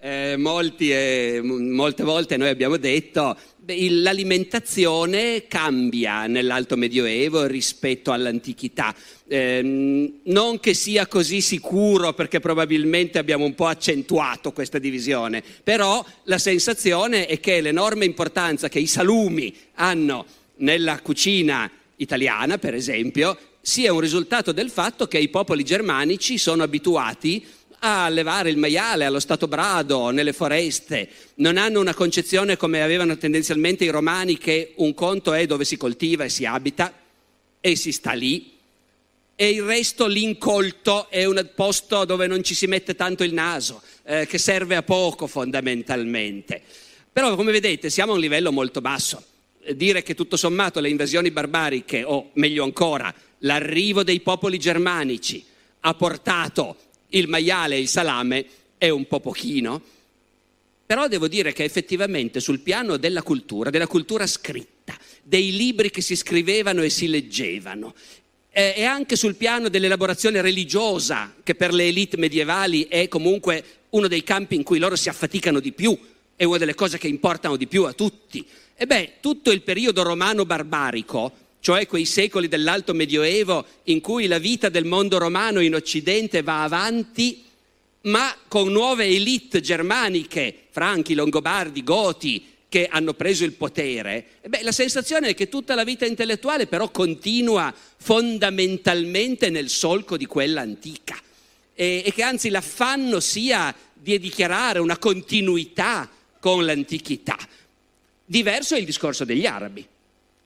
Eh, molti, eh, molte volte noi abbiamo detto che l'alimentazione cambia nell'alto medioevo rispetto all'antichità. Eh, non che sia così sicuro perché probabilmente abbiamo un po' accentuato questa divisione, però la sensazione è che l'enorme importanza che i salumi hanno nella cucina italiana, per esempio, sia un risultato del fatto che i popoli germanici sono abituati a allevare il maiale allo stato brado, nelle foreste, non hanno una concezione come avevano tendenzialmente i romani che un conto è dove si coltiva e si abita e si sta lì e il resto l'incolto è un posto dove non ci si mette tanto il naso, eh, che serve a poco fondamentalmente. Però come vedete siamo a un livello molto basso. Dire che tutto sommato le invasioni barbariche, o meglio ancora, l'arrivo dei popoli germanici ha portato il maiale e il salame è un po' pochino, però devo dire che effettivamente sul piano della cultura, della cultura scritta, dei libri che si scrivevano e si leggevano, eh, e anche sul piano dell'elaborazione religiosa, che per le elite medievali è comunque uno dei campi in cui loro si affaticano di più, è una delle cose che importano di più a tutti. E beh, tutto il periodo romano barbarico cioè quei secoli dell'alto medioevo in cui la vita del mondo romano in Occidente va avanti, ma con nuove elite germaniche, franchi, longobardi, goti, che hanno preso il potere, beh, la sensazione è che tutta la vita intellettuale però continua fondamentalmente nel solco di quella antica e, e che anzi l'affanno sia di dichiarare una continuità con l'antichità. Diverso è il discorso degli arabi.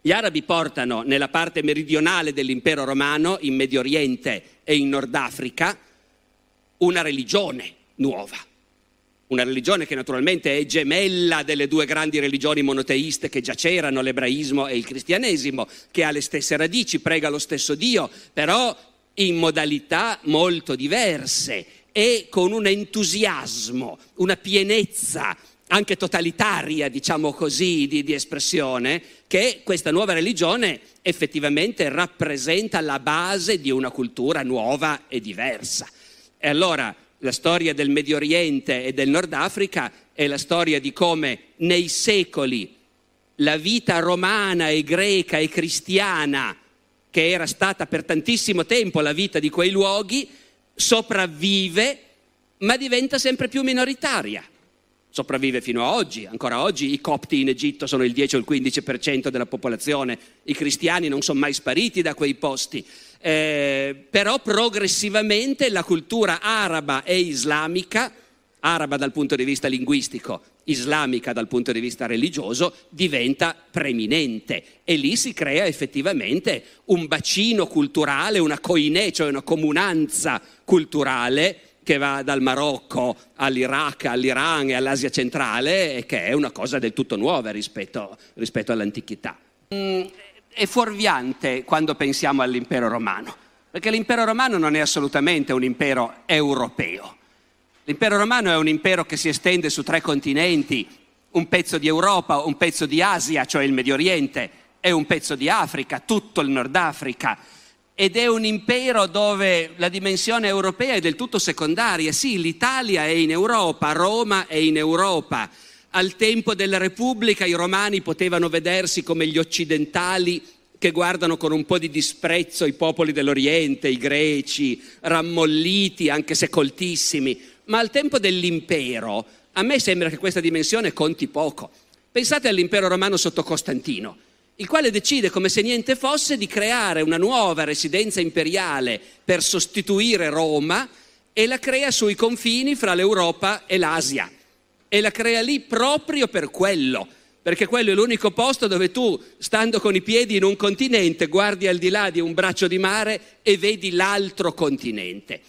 Gli arabi portano nella parte meridionale dell'impero romano, in Medio Oriente e in Nord Africa, una religione nuova. Una religione che naturalmente è gemella delle due grandi religioni monoteiste che già c'erano, l'ebraismo e il cristianesimo, che ha le stesse radici, prega lo stesso Dio, però in modalità molto diverse e con un entusiasmo, una pienezza anche totalitaria, diciamo così, di, di, espressione, che questa nuova religione effettivamente rappresenta la base di una cultura nuova e diversa. E allora la storia del Medio Oriente e del Nord Africa è la storia di come nei secoli la vita romana e greca e cristiana, che era stata per tantissimo tempo la vita di quei luoghi, sopravvive ma diventa sempre più minoritaria sopravvive fino a oggi. Ancora oggi i copti in Egitto sono il 10 o il 15% della popolazione, i cristiani non sono mai spariti da quei posti. Eh, però progressivamente la cultura araba e islamica, araba dal punto di vista linguistico, islamica dal punto di vista religioso, diventa preminente e lì si crea effettivamente un bacino culturale, una coinè, cioè una comunanza culturale che va dal Marocco all'Iraq, all'Iran e all'Asia centrale e che è una cosa del tutto nuova rispetto, rispetto all'antichità. Mm, è fuorviante quando pensiamo all'impero romano, perché l'impero romano non è assolutamente un impero europeo. L'impero romano è un impero che si estende su tre continenti, un pezzo di Europa, un pezzo di Asia, cioè il Medio Oriente, e un pezzo di Africa, tutto il Nord Africa ed è un impero dove la dimensione europea è del tutto secondaria. Sì, l'Italia è in Europa, Roma è in Europa. Al tempo della Repubblica i romani potevano vedersi come gli occidentali che guardano con un po' di disprezzo i popoli dell'Oriente, i greci, rammolliti anche se coltissimi, ma al tempo dell'impero a me sembra che questa dimensione conti poco. Pensate all'impero romano sotto Costantino il quale decide come se niente fosse di creare una nuova residenza imperiale per sostituire Roma e la crea sui confini fra l'Europa e l'Asia. E la crea lì proprio per quello, perché quello è l'unico posto dove tu, stando con i piedi in un continente, guardi al di là di un braccio di mare e vedi l'altro continente.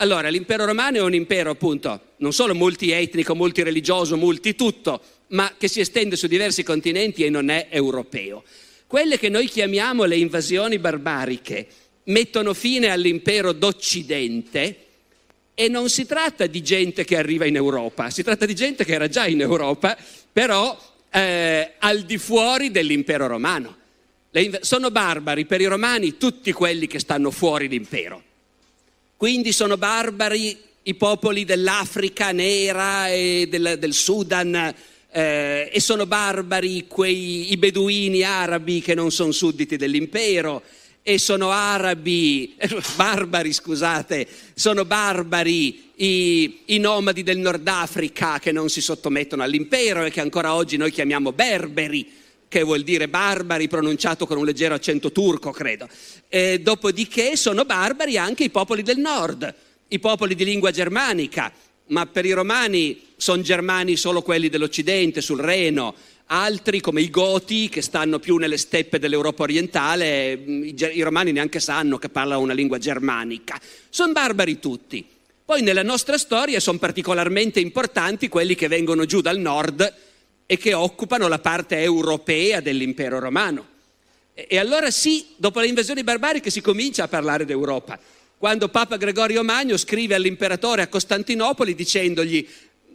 Allora, l'impero romano è un impero appunto non solo multietnico, multireligioso, multitutto, ma che si estende su diversi continenti e non è europeo. Quelle che noi chiamiamo le invasioni barbariche mettono fine all'impero d'Occidente e non si tratta di gente che arriva in Europa, si tratta di gente che era già in Europa, però eh, al di fuori dell'impero romano. Le, sono barbari per i romani tutti quelli che stanno fuori l'impero. Quindi sono barbari i popoli dell'Africa nera e del, del Sudan eh, e sono barbari quei, beduini arabi che non sono sudditi dell'impero e sono arabi, barbari scusate, sono barbari i, i, nomadi del Nord Africa che non si sottomettono all'impero e che ancora oggi noi chiamiamo berberi che vuol dire barbari pronunciato con un leggero accento turco, credo. E dopodiché sono barbari anche i popoli del nord, i popoli di lingua germanica, ma per i romani sono germani solo quelli dell'Occidente, sul Reno, altri come i Goti che stanno più nelle steppe dell'Europa orientale, i, i romani neanche sanno che parlano una lingua germanica. Sono barbari tutti. Poi nella nostra storia sono particolarmente importanti quelli che vengono giù dal nord, e che occupano la parte europea dell'impero romano. E allora sì, dopo le invasioni barbariche si comincia a parlare d'Europa. Quando Papa Gregorio Magno scrive all'imperatore a Costantinopoli dicendogli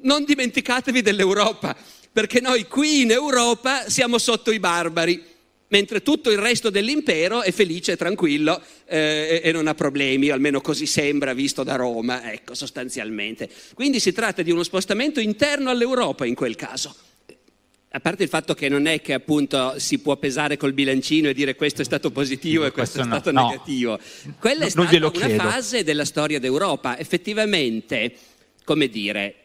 non dimenticatevi dell'Europa, perché noi qui in Europa siamo sotto i barbari, mentre tutto il resto dell'impero è felice e tranquillo eh, e non ha problemi, almeno così sembra visto da Roma, ecco, sostanzialmente. Quindi si tratta di uno spostamento interno all'Europa in quel caso. A parte il fatto che non è che appunto si può pesare col bilancino e dire questo è stato positivo e questo, questo è stato no. negativo. Quella è no, stata una chiedo. fase della storia d'Europa. Effettivamente, come dire,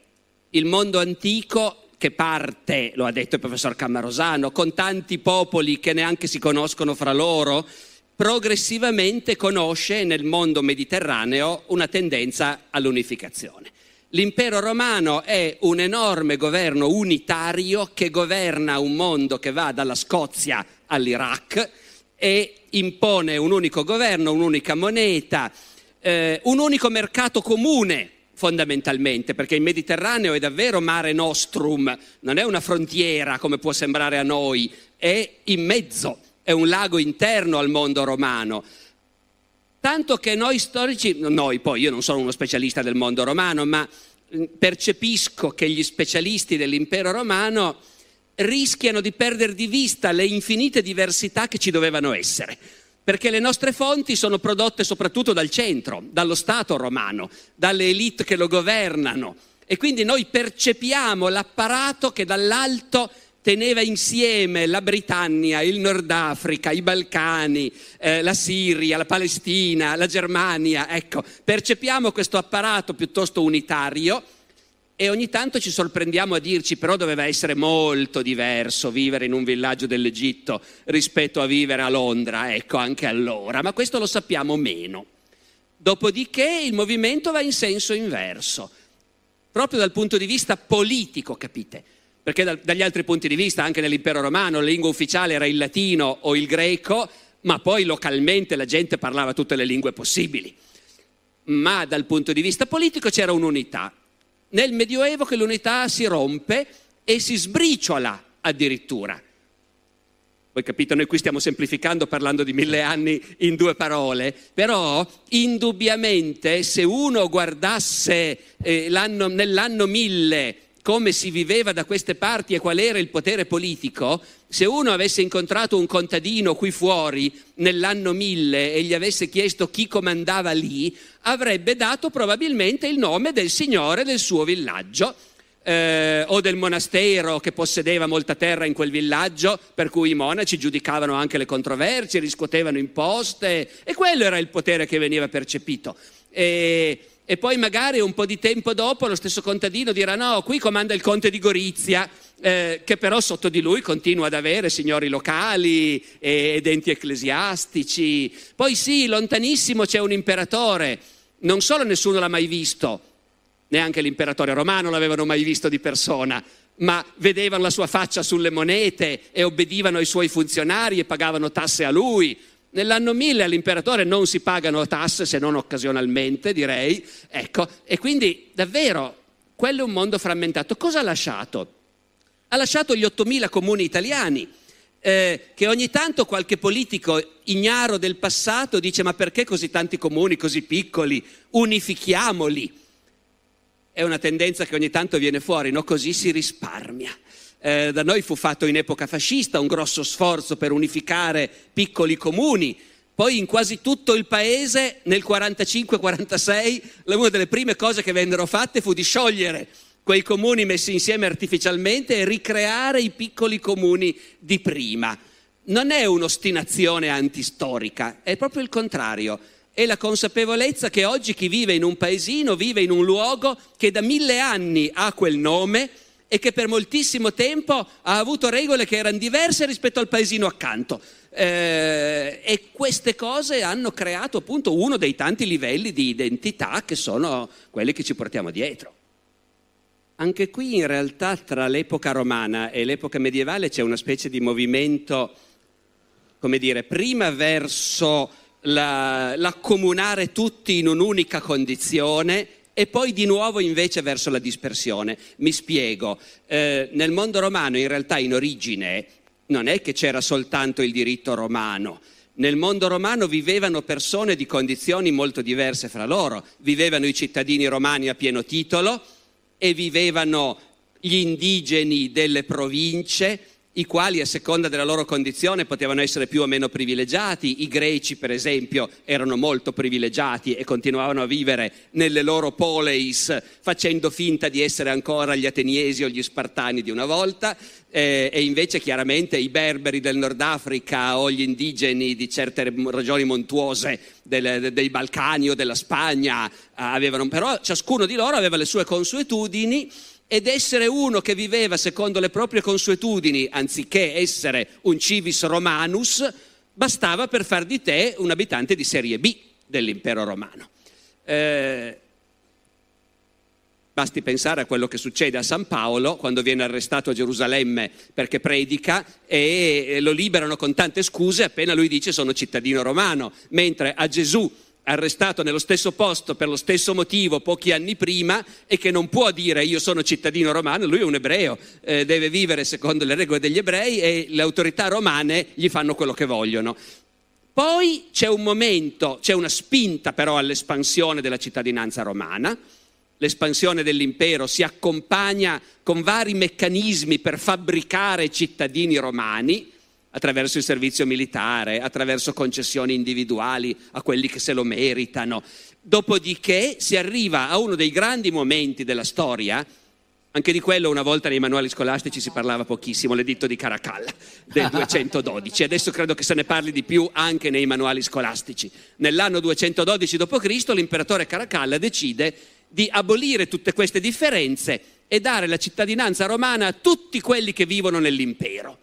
il mondo antico che parte, lo ha detto il professor Camarosano, con tanti popoli che neanche si conoscono fra loro, progressivamente conosce nel mondo mediterraneo una tendenza all'unificazione. L'impero romano è un enorme governo unitario che governa un mondo che va dalla Scozia all'Iraq e impone un unico governo, un'unica moneta, eh, un unico mercato comune fondamentalmente, perché il Mediterraneo è davvero mare nostrum, non è una frontiera come può sembrare a noi, è in mezzo, è un lago interno al mondo romano. Tanto che noi storici, noi poi, io non sono uno specialista del mondo romano, ma mm, percepisco che gli specialisti dell'impero romano rischiano di perdere di vista le infinite diversità che ci dovevano essere, perché le nostre fonti sono prodotte soprattutto dal centro, dallo Stato romano, dalle elite che lo governano. E quindi noi percepiamo l'apparato che dall'alto teneva insieme la Britannia, il Nord Africa, i Balcani, eh, la Siria, la Palestina, la Germania. Ecco, percepiamo questo apparato piuttosto unitario e ogni tanto ci sorprendiamo a dirci però doveva essere molto diverso vivere in un villaggio dell'Egitto rispetto a vivere a Londra, ecco, anche allora, ma questo lo sappiamo meno. Dopodiché il movimento va in senso inverso, proprio dal punto di vista politico, capite? Perché da, dagli altri punti di vista, anche nell'impero romano, la lingua ufficiale era il latino o il greco, ma poi localmente la gente parlava tutte le lingue possibili. Ma dal punto di vista politico c'era un'unità. Nel Medioevo che l'unità si rompe e si sbriciola addirittura. Voi capite, noi qui stiamo semplificando parlando di mille anni in due parole, però indubbiamente se uno guardasse eh, nell'anno mille come si viveva da queste parti e qual era il potere politico, se uno avesse incontrato un contadino qui fuori nell'anno 1000 e gli avesse chiesto chi comandava lì, avrebbe dato probabilmente il nome del signore del suo villaggio. Eh, o del monastero che possedeva molta terra in quel villaggio, per cui i monaci giudicavano anche le controversie, riscuotevano imposte e quello era il potere che veniva percepito. E, e poi magari un po' di tempo dopo lo stesso contadino dirà no, qui comanda il conte di Gorizia, eh, che però sotto di lui continua ad avere signori locali ed enti ecclesiastici. Poi sì, lontanissimo c'è un imperatore, non solo nessuno l'ha mai visto, neanche l'imperatore romano l'avevano mai visto di persona, ma vedevano la sua faccia sulle monete e obbedivano ai suoi funzionari e pagavano tasse a lui. Nell'anno 1000 all'imperatore non si pagano tasse se non occasionalmente, direi. Ecco, e quindi davvero quello è un mondo frammentato. Cosa ha lasciato? Ha lasciato gli 8.000 comuni italiani, eh, che ogni tanto qualche politico ignaro del passato dice ma perché così tanti comuni, così piccoli? Unifichiamoli. È una tendenza che ogni tanto viene fuori, no? Così si risparmia. Eh, da noi fu fatto in epoca fascista un grosso sforzo per unificare piccoli comuni. Poi in quasi tutto il paese nel 45-46 una delle prime cose che vennero fatte fu di sciogliere quei comuni messi insieme artificialmente e ricreare i piccoli comuni di prima. Non è un'ostinazione antistorica, è proprio il contrario. È la consapevolezza che oggi chi vive in un paesino vive in un luogo che da mille anni ha quel nome e che per moltissimo tempo ha avuto regole che erano diverse rispetto al paesino accanto. Eh, e queste cose hanno creato appunto uno dei tanti livelli di identità che sono quelli che ci portiamo dietro. Anche qui in realtà tra l'epoca romana e l'epoca medievale c'è una specie di movimento, come dire, prima verso la, l'accomunare tutti in un'unica condizione e poi di nuovo invece verso la dispersione. Mi spiego, eh, nel mondo romano in realtà in origine non è che c'era soltanto il diritto romano. Nel mondo romano vivevano persone di condizioni molto diverse fra loro. Vivevano i cittadini romani a pieno titolo e vivevano gli indigeni delle province i quali a seconda della loro condizione potevano essere più o meno privilegiati. I greci, per esempio, erano molto privilegiati e continuavano a vivere nelle loro poleis facendo finta di essere ancora gli ateniesi o gli spartani di una volta. Eh, e invece chiaramente i berberi del Nord Africa o gli indigeni di certe regioni montuose del, dei Balcani o della Spagna avevano, però ciascuno di loro aveva le sue consuetudini ed essere uno che viveva secondo le proprie consuetudini, anziché essere un civis romanus, bastava per far di te un abitante di serie B dell'impero romano. Eh, basti pensare a quello che succede a San Paolo quando viene arrestato a Gerusalemme perché predica e lo liberano con tante scuse appena lui dice sono cittadino romano, mentre a Gesù arrestato nello stesso posto per lo stesso motivo pochi anni prima e che non può dire io sono cittadino romano, lui è un ebreo, eh, deve vivere secondo le regole degli ebrei e le autorità romane gli fanno quello che vogliono. Poi c'è un momento, c'è una spinta però all'espansione della cittadinanza romana, l'espansione dell'impero si accompagna con vari meccanismi per fabbricare cittadini romani, attraverso il servizio militare, attraverso concessioni individuali a quelli che se lo meritano. Dopodiché si arriva a uno dei grandi momenti della storia, anche di quello una volta nei manuali scolastici si parlava pochissimo, l'editto di Caracalla del 212, adesso credo che se ne parli di più anche nei manuali scolastici. Nell'anno 212 d.C. l'imperatore Caracalla decide di abolire tutte queste differenze e dare la cittadinanza romana a tutti quelli che vivono nell'impero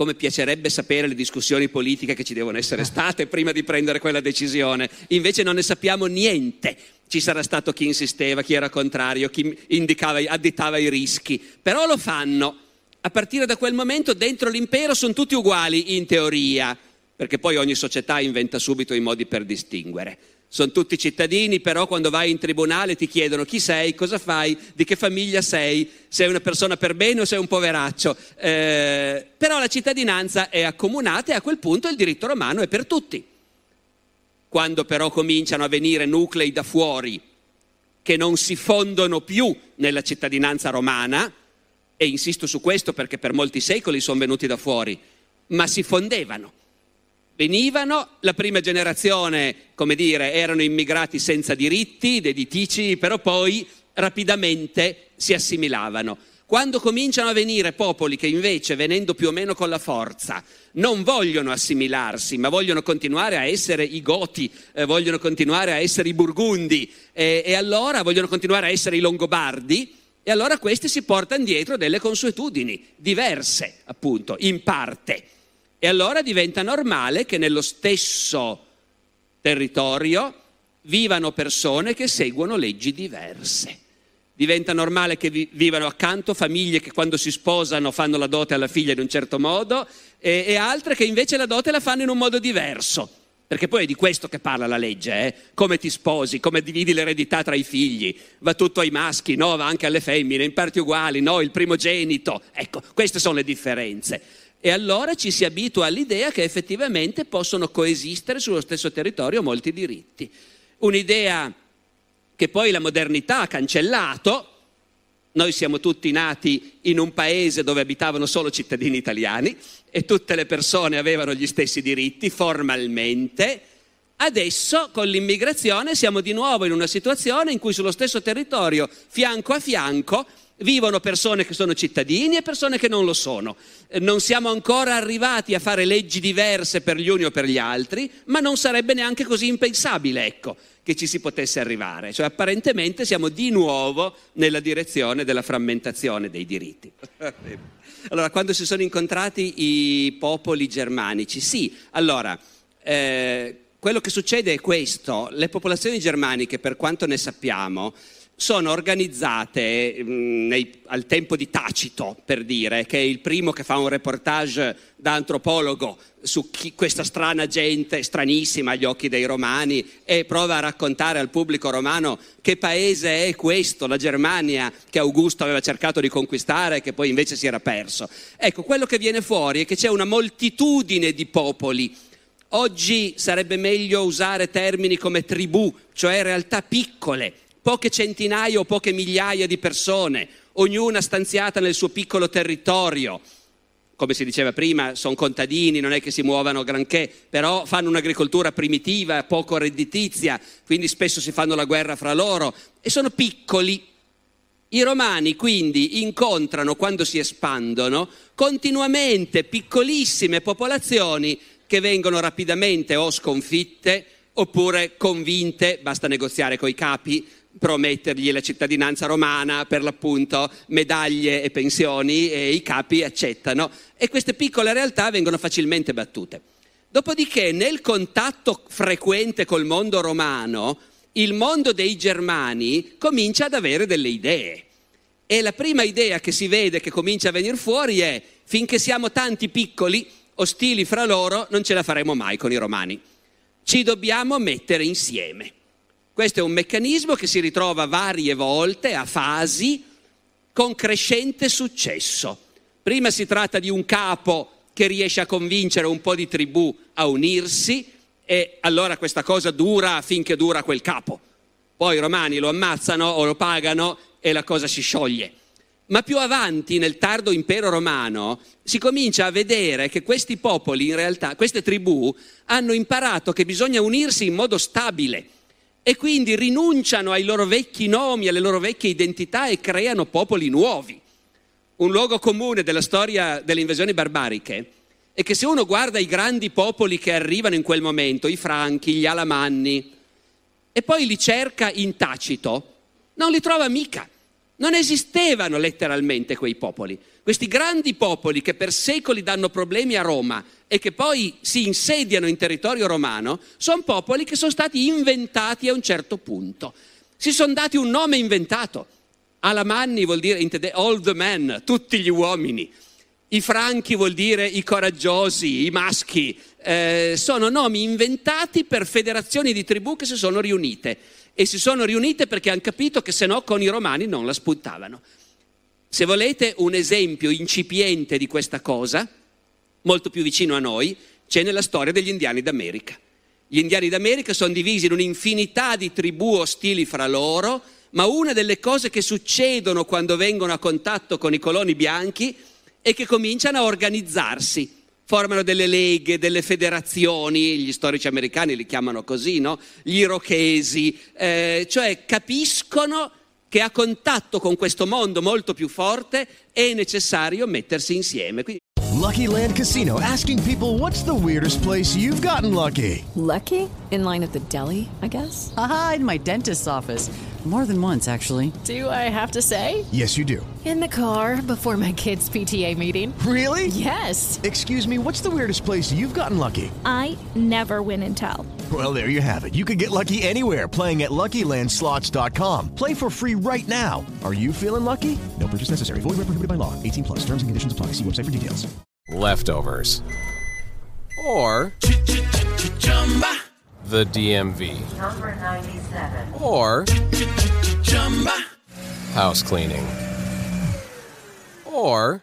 come piacerebbe sapere le discussioni politiche che ci devono essere state prima di prendere quella decisione. Invece non ne sappiamo niente. Ci sarà stato chi insisteva, chi era contrario, chi indicava, additava i rischi, però lo fanno. A partire da quel momento dentro l'impero sono tutti uguali in teoria, perché poi ogni società inventa subito i modi per distinguere sono tutti cittadini, però quando vai in tribunale ti chiedono chi sei, cosa fai, di che famiglia sei, sei una persona per bene o sei un poveraccio. Eh, però la cittadinanza è accomunata e a quel punto il diritto romano è per tutti. Quando però cominciano a venire nuclei da fuori che non si fondono più nella cittadinanza romana, e insisto su questo perché per molti secoli sono venuti da fuori, ma si fondevano venivano, la prima generazione, come dire, erano immigrati senza diritti, deditici, però poi rapidamente si assimilavano. Quando cominciano a venire popoli che invece, venendo più o meno con la forza, non vogliono assimilarsi, ma vogliono continuare a essere i Goti, eh, vogliono continuare a essere i Burgundi eh, e allora vogliono continuare a essere i Longobardi, e allora questi si portano dietro delle consuetudini diverse, appunto, in parte. E allora diventa normale che nello stesso territorio vivano persone che seguono leggi diverse. diventa normale che vi- vivano accanto famiglie che quando si sposano fanno la dote alla figlia in un certo modo e, e altre che invece la dote la fanno in un modo diverso. Perché poi è di questo che parla la legge, eh? come ti sposi, come dividi l'eredità tra i figli, va tutto ai maschi, no, va anche alle femmine, in parti uguali, no, il primogenito. Ecco, queste sono le differenze. E allora ci si abitua all'idea che effettivamente possono coesistere sullo stesso territorio molti diritti. Un'idea che poi la modernità ha cancellato. Noi siamo tutti nati in un paese dove abitavano solo cittadini italiani e tutte le persone avevano gli stessi diritti formalmente. Adesso con l'immigrazione siamo di nuovo in una situazione in cui sullo stesso territorio, fianco a fianco, vivono persone che sono cittadini e persone che non lo sono. Eh, Non siamo ancora arrivati a fare leggi diverse per gli uni o per gli altri, ma non sarebbe neanche così impensabile, ecco, che ci si potesse arrivare. Cioè apparentemente siamo di nuovo nella direzione della frammentazione dei diritti. Allora, quando si sono incontrati i popoli germanici, sì, allora, eh, quello che succede è questo, le popolazioni germaniche, per quanto ne sappiamo, sono organizzate mh, nei- al tempo di Tacito, per dire, che è il primo che fa un reportage da antropologo su chi- questa strana gente, stranissima agli occhi dei romani, e prova a raccontare al pubblico romano che paese è questo, la Germania, che Augusto aveva cercato di conquistare e che poi invece si era perso. Ecco, quello che viene fuori è che c'è una moltitudine di popoli Oggi sarebbe meglio usare termini come tribù, cioè realtà piccole, poche centinaia o poche migliaia di persone, ognuna stanziata nel suo piccolo territorio. Come si diceva prima, sono contadini, non è che si muovano granché, però fanno un'agricoltura primitiva, poco redditizia, quindi spesso si fanno la guerra fra loro e sono piccoli. I romani quindi incontrano, quando si espandono, continuamente piccolissime popolazioni che vengono rapidamente o sconfitte oppure convinte, basta negoziare coi capi, promettergli la cittadinanza romana, per l'appunto medaglie e pensioni e i capi accettano e queste piccole realtà vengono facilmente battute. Dopodiché nel contatto frequente col mondo romano, il mondo dei germani comincia ad avere delle idee. E la prima idea che si vede che comincia a venire fuori è finché siamo tanti piccoli, ostili fra loro, non ce la faremo mai con i romani. Ci dobbiamo mettere insieme. Questo è un meccanismo che si ritrova varie volte, a fasi, con crescente successo. Prima si tratta di un capo che riesce a convincere un po' di tribù a unirsi e allora questa cosa dura finché dura quel capo. Poi i romani lo ammazzano o lo pagano e la cosa si scioglie. Ma più avanti, nel tardo impero romano, si comincia a vedere che questi popoli, in realtà, queste tribù, hanno imparato che bisogna unirsi in modo stabile e quindi rinunciano ai loro vecchi nomi, alle loro vecchie identità e creano popoli nuovi. Un luogo comune della storia delle invasioni barbariche è che se uno guarda i grandi popoli che arrivano in quel momento, i Franchi, gli Alamanni, e poi li cerca in tacito, non li trova mica. Non esistevano letteralmente quei popoli. Questi grandi popoli che per secoli danno problemi a Roma e che poi si insediano in territorio romano, sono popoli che sono stati inventati a un certo punto. Si sono dati un nome inventato. Alamanni vuol dire in tede- all the men, tutti gli uomini. I franchi vuol dire i coraggiosi, i maschi. Eh, sono nomi inventati per federazioni di tribù che si sono riunite e si sono riunite perché hanno capito che se no con i romani non la spuntavano. Se volete un esempio incipiente di questa cosa, molto più vicino a noi, c'è nella storia degli indiani d'America. Gli indiani d'America sono divisi in un'infinità di tribù ostili fra loro, ma una delle cose che succedono quando vengono a contatto con i coloni bianchi è che cominciano a organizzarsi formano delle leghe, delle federazioni, gli storici americani li chiamano così, no? Gli irochesi, eh, cioè capiscono che a contatto con questo mondo molto più forte è necessario mettersi insieme. Quindi Lucky Land Casino asking people what's the weirdest place you've gotten lucky? Lucky? In line at the deli, I guess? Aha, in my dentist's office. More than once, actually. Do I have to say? Yes, you do. In the car before my kids' PTA meeting. Really? Yes. Excuse me, what's the weirdest place you've gotten lucky? I never win and tell. Well, there you have it. You can get lucky anywhere playing at LuckyLandSlots.com. Play for free right now. Are you feeling lucky? No purchase necessary. Void where prohibited by law. 18 plus. Terms and conditions apply. See website for details. Leftovers. Or the DMV. Number 97. Or house cleaning. Or